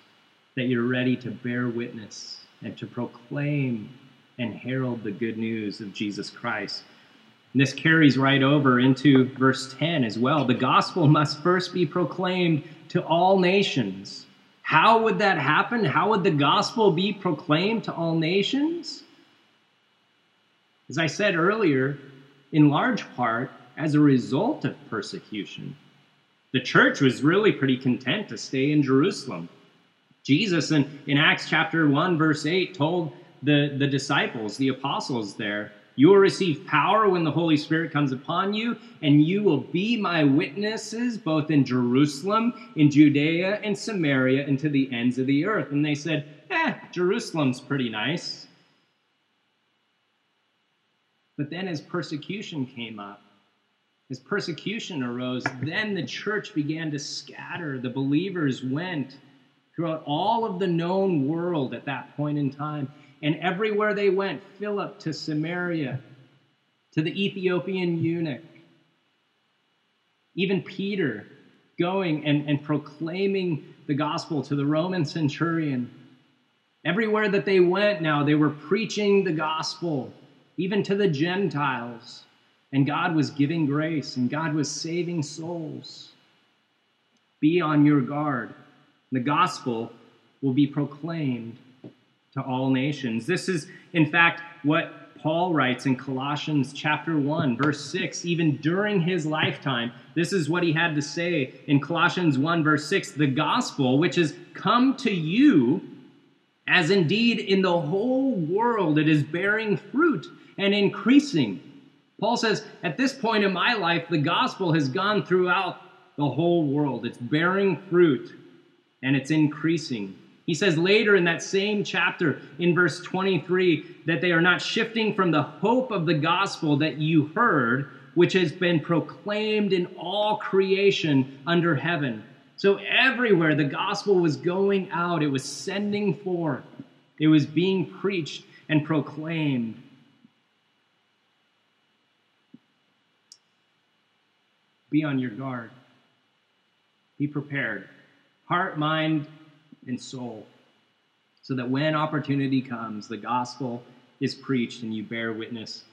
that you're ready to bear witness and to proclaim and herald the good news of Jesus Christ. And this carries right over into verse 10 as well. The gospel must first be proclaimed to all nations. How would that happen? How would the gospel be proclaimed to all nations? As I said earlier, in large part as a result of persecution. The church was really pretty content to stay in Jerusalem. Jesus, in, in Acts chapter 1, verse 8, told the, the disciples, the apostles there, you will receive power when the Holy Spirit comes upon you, and you will be my witnesses both in Jerusalem, in Judea, and Samaria, and to the ends of the earth. And they said, eh, Jerusalem's pretty nice. But then as persecution came up, as persecution arose, then the church began to scatter. The believers went throughout all of the known world at that point in time. And everywhere they went, Philip to Samaria, to the Ethiopian eunuch, even Peter going and, and proclaiming the gospel to the Roman centurion. Everywhere that they went now, they were preaching the gospel, even to the Gentiles. And God was giving grace and God was saving souls. Be on your guard. The gospel will be proclaimed to all nations. This is, in fact, what Paul writes in Colossians chapter 1, verse 6. Even during his lifetime, this is what he had to say in Colossians 1, verse 6 the gospel, which has come to you, as indeed in the whole world it is bearing fruit and increasing. Paul says, at this point in my life, the gospel has gone throughout the whole world. It's bearing fruit and it's increasing. He says later in that same chapter, in verse 23, that they are not shifting from the hope of the gospel that you heard, which has been proclaimed in all creation under heaven. So everywhere the gospel was going out, it was sending forth, it was being preached and proclaimed. Be on your guard. Be prepared. Heart, mind, and soul, so that when opportunity comes, the gospel is preached and you bear witness.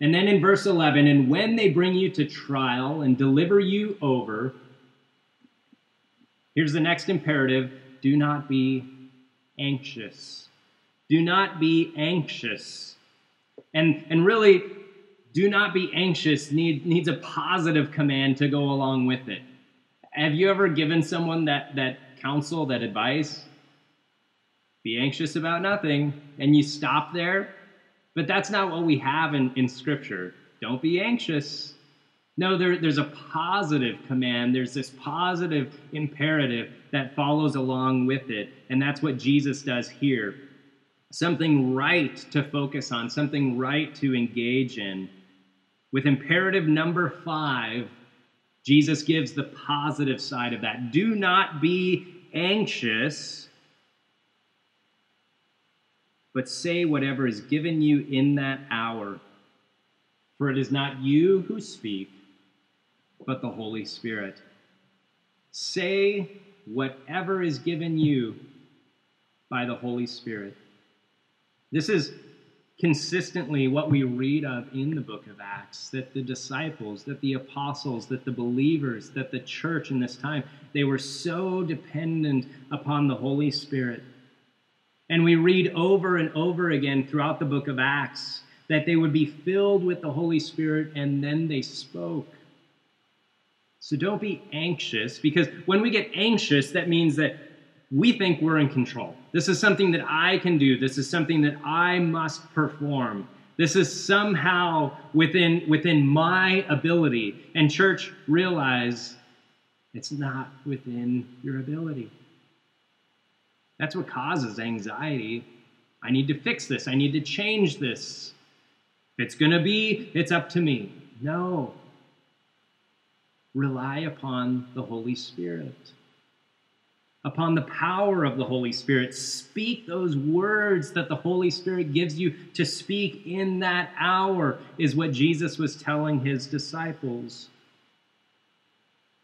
And then in verse 11, and when they bring you to trial and deliver you over, here's the next imperative do not be anxious. Do not be anxious. And, and really, do not be anxious need, needs a positive command to go along with it. Have you ever given someone that, that counsel, that advice, be anxious about nothing, and you stop there. But that's not what we have in, in Scripture. Don't be anxious. No, there, there's a positive command. There's this positive imperative that follows along with it. And that's what Jesus does here. Something right to focus on, something right to engage in. With imperative number five, Jesus gives the positive side of that. Do not be anxious, but say whatever is given you in that hour. For it is not you who speak, but the Holy Spirit. Say whatever is given you by the Holy Spirit. This is consistently what we read of in the book of Acts that the disciples, that the apostles, that the believers, that the church in this time, they were so dependent upon the Holy Spirit. And we read over and over again throughout the book of Acts that they would be filled with the Holy Spirit and then they spoke. So don't be anxious because when we get anxious, that means that we think we're in control. This is something that I can do. This is something that I must perform. This is somehow within, within my ability. And, church, realize it's not within your ability. That's what causes anxiety. I need to fix this. I need to change this. If it's going to be, it's up to me. No. Rely upon the Holy Spirit upon the power of the Holy Spirit. Speak those words that the Holy Spirit gives you to speak in that hour, is what Jesus was telling his disciples.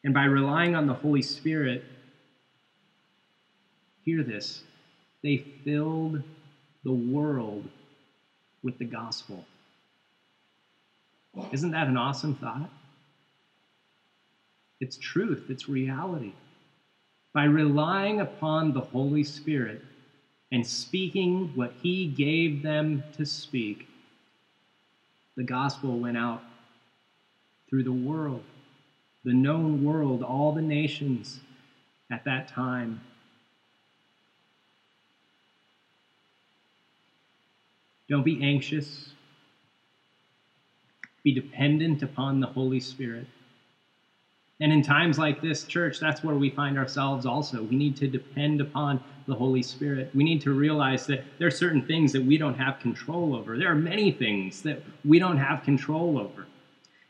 And by relying on the Holy Spirit, hear this, they filled the world with the gospel. Isn't that an awesome thought? It's truth, it's reality. By relying upon the Holy Spirit and speaking what He gave them to speak, the gospel went out through the world, the known world, all the nations at that time. Don't be anxious. Be dependent upon the Holy Spirit. And in times like this, church, that's where we find ourselves also. We need to depend upon the Holy Spirit. We need to realize that there are certain things that we don't have control over. There are many things that we don't have control over.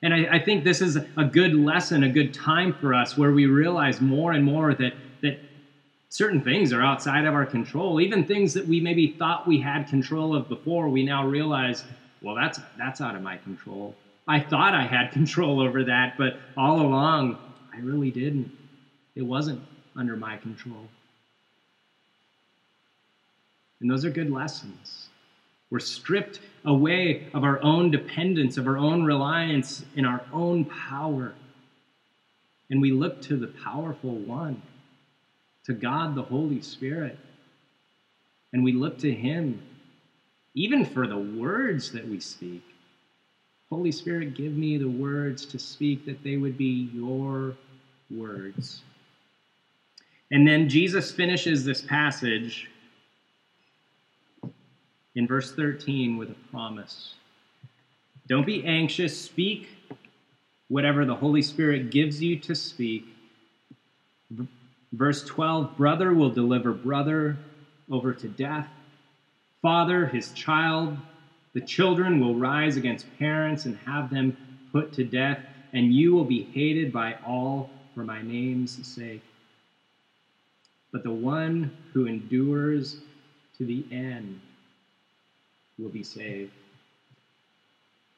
And I, I think this is a good lesson, a good time for us where we realize more and more that, that certain things are outside of our control. Even things that we maybe thought we had control of before, we now realize, well, that's, that's out of my control. I thought I had *laughs* control over that, but all along, I really didn't. It wasn't under my control. And those are good lessons. We're stripped away of our own dependence, of our own reliance in our own power. And we look to the powerful one, to God the Holy Spirit. And we look to Him, even for the words that we speak. Holy Spirit, give me the words to speak that they would be your words. And then Jesus finishes this passage in verse 13 with a promise. Don't be anxious, speak whatever the Holy Spirit gives you to speak. Verse 12 Brother will deliver brother over to death, father his child. The children will rise against parents and have them put to death, and you will be hated by all for my name's sake. But the one who endures to the end will be saved.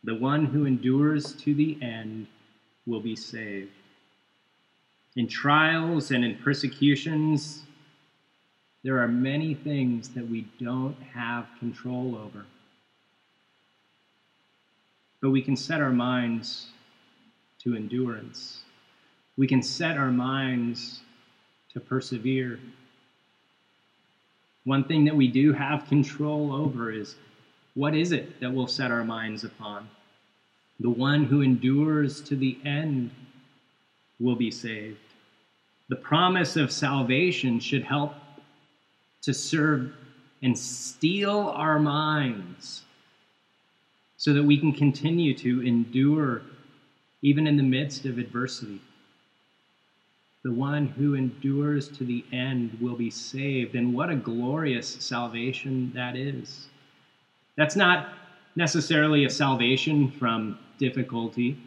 The one who endures to the end will be saved. In trials and in persecutions, there are many things that we don't have control over. But we can set our minds to endurance. We can set our minds to persevere. One thing that we do have control over is what is it that we'll set our minds upon? The one who endures to the end will be saved. The promise of salvation should help to serve and steel our minds so that we can continue to endure even in the midst of adversity. The one who endures to the end will be saved. And what a glorious salvation that is! That's not necessarily a salvation from difficulty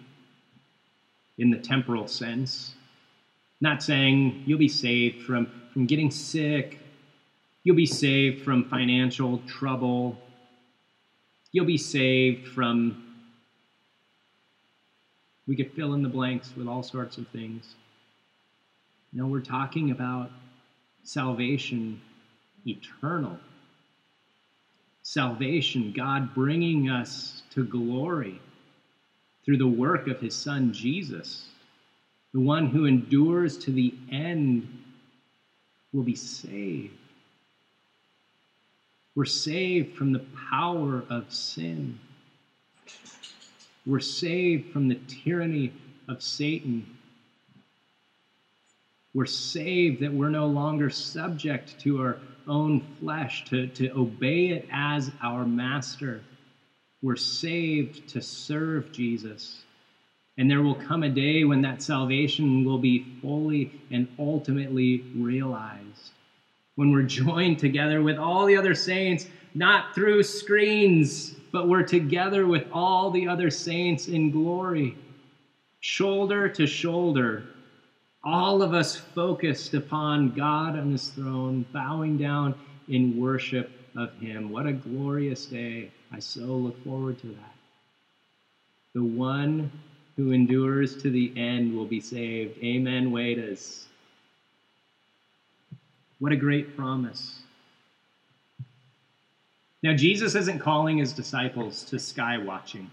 in the temporal sense. Not saying you'll be saved from, from getting sick, you'll be saved from financial trouble, you'll be saved from, we could fill in the blanks with all sorts of things. No, we're talking about salvation eternal salvation, God bringing us to glory through the work of his son Jesus. The one who endures to the end will be saved. We're saved from the power of sin. We're saved from the tyranny of Satan. We're saved that we're no longer subject to our own flesh, to, to obey it as our master. We're saved to serve Jesus. And there will come a day when that salvation will be fully and ultimately realized. When we're joined together with all the other saints, not through screens, but we're together with all the other saints in glory, shoulder to shoulder, all of us focused upon God on his throne, bowing down in worship of him. What a glorious day. I so look forward to that. The one who endures to the end will be saved. Amen, Wedas. What a great promise. Now, Jesus isn't calling his disciples to sky watching.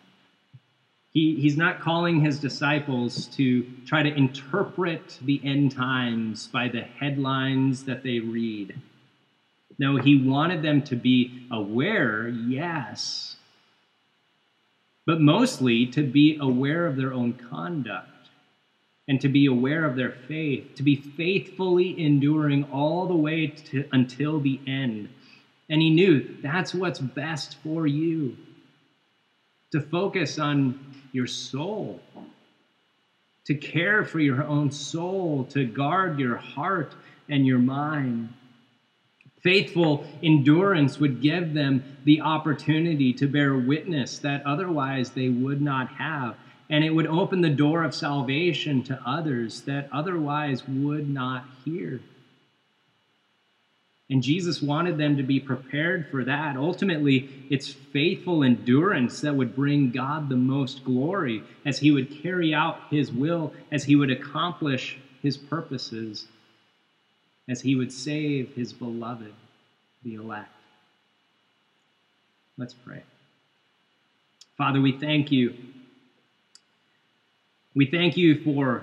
He, he's not calling his disciples to try to interpret the end times by the headlines that they read. No, he wanted them to be aware, yes, but mostly to be aware of their own conduct and to be aware of their faith, to be faithfully enduring all the way to, until the end. And he knew that's what's best for you to focus on your soul, to care for your own soul, to guard your heart and your mind. Faithful endurance would give them the opportunity to bear witness that otherwise they would not have. And it would open the door of salvation to others that otherwise would not hear. And Jesus wanted them to be prepared for that. Ultimately, it's faithful endurance that would bring God the most glory as he would carry out his will, as he would accomplish his purposes, as he would save his beloved, the elect. Let's pray. Father, we thank you. We thank you for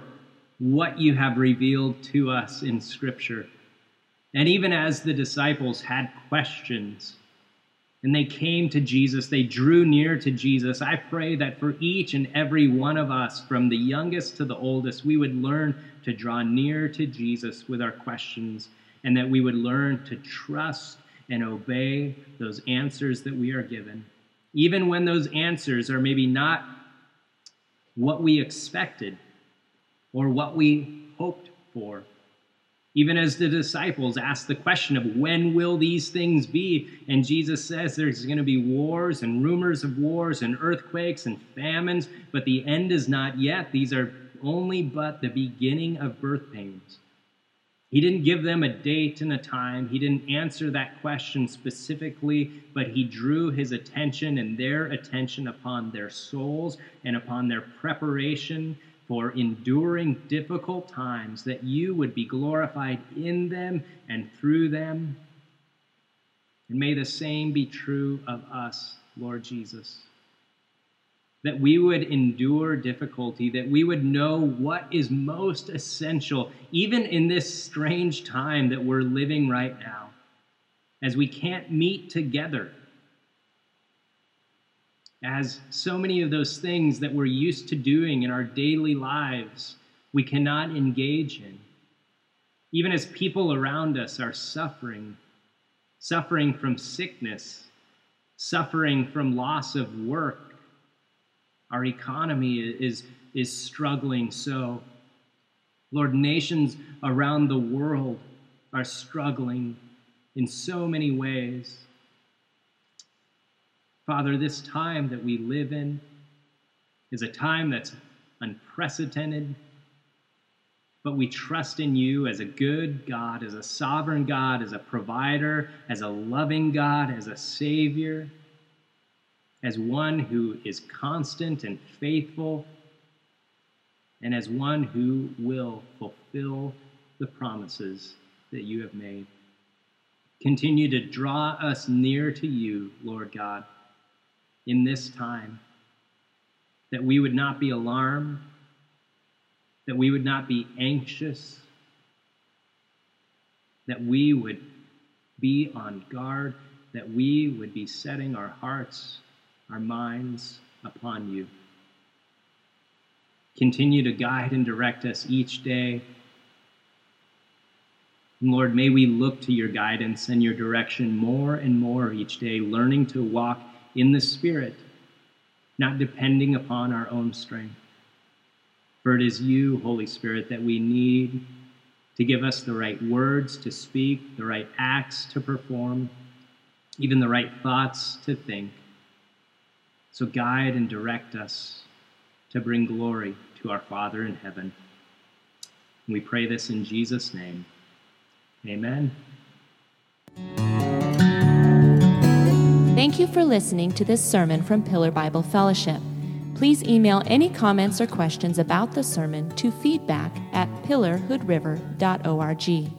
what you have revealed to us in Scripture. And even as the disciples had questions and they came to Jesus, they drew near to Jesus, I pray that for each and every one of us, from the youngest to the oldest, we would learn to draw near to Jesus with our questions and that we would learn to trust and obey those answers that we are given. Even when those answers are maybe not what we expected or what we hoped for. Even as the disciples ask the question of when will these things be? And Jesus says there's going to be wars and rumors of wars and earthquakes and famines, but the end is not yet. These are only but the beginning of birth pains. He didn't give them a date and a time. He didn't answer that question specifically, but he drew his attention and their attention upon their souls and upon their preparation for enduring difficult times, that you would be glorified in them and through them. And may the same be true of us, Lord Jesus. That we would endure difficulty, that we would know what is most essential, even in this strange time that we're living right now, as we can't meet together as so many of those things that we're used to doing in our daily lives, we cannot engage in. Even as people around us are suffering, suffering from sickness, suffering from loss of work, our economy is, is struggling so. Lord, nations around the world are struggling in so many ways. Father, this time that we live in is a time that's unprecedented, but we trust in you as a good God, as a sovereign God, as a provider, as a loving God, as a Savior, as one who is constant and faithful, and as one who will fulfill the promises that you have made. Continue to draw us near to you, Lord God in this time, that we would not be alarmed, that we would not be anxious, that we would be on guard, that we would be setting our hearts, our minds upon you. Continue to guide and direct us each day. And Lord, may we look to your guidance and your direction more and more each day, learning to walk in the Spirit, not depending upon our own strength. For it is you, Holy Spirit, that we need to give us the right words to speak, the right acts to perform, even the right thoughts to think. So guide and direct us to bring glory to our Father in heaven. We pray this in Jesus' name. Amen. Thank you for listening to this sermon from Pillar Bible Fellowship. Please email any comments or questions about the sermon to feedback at pillarhoodriver.org.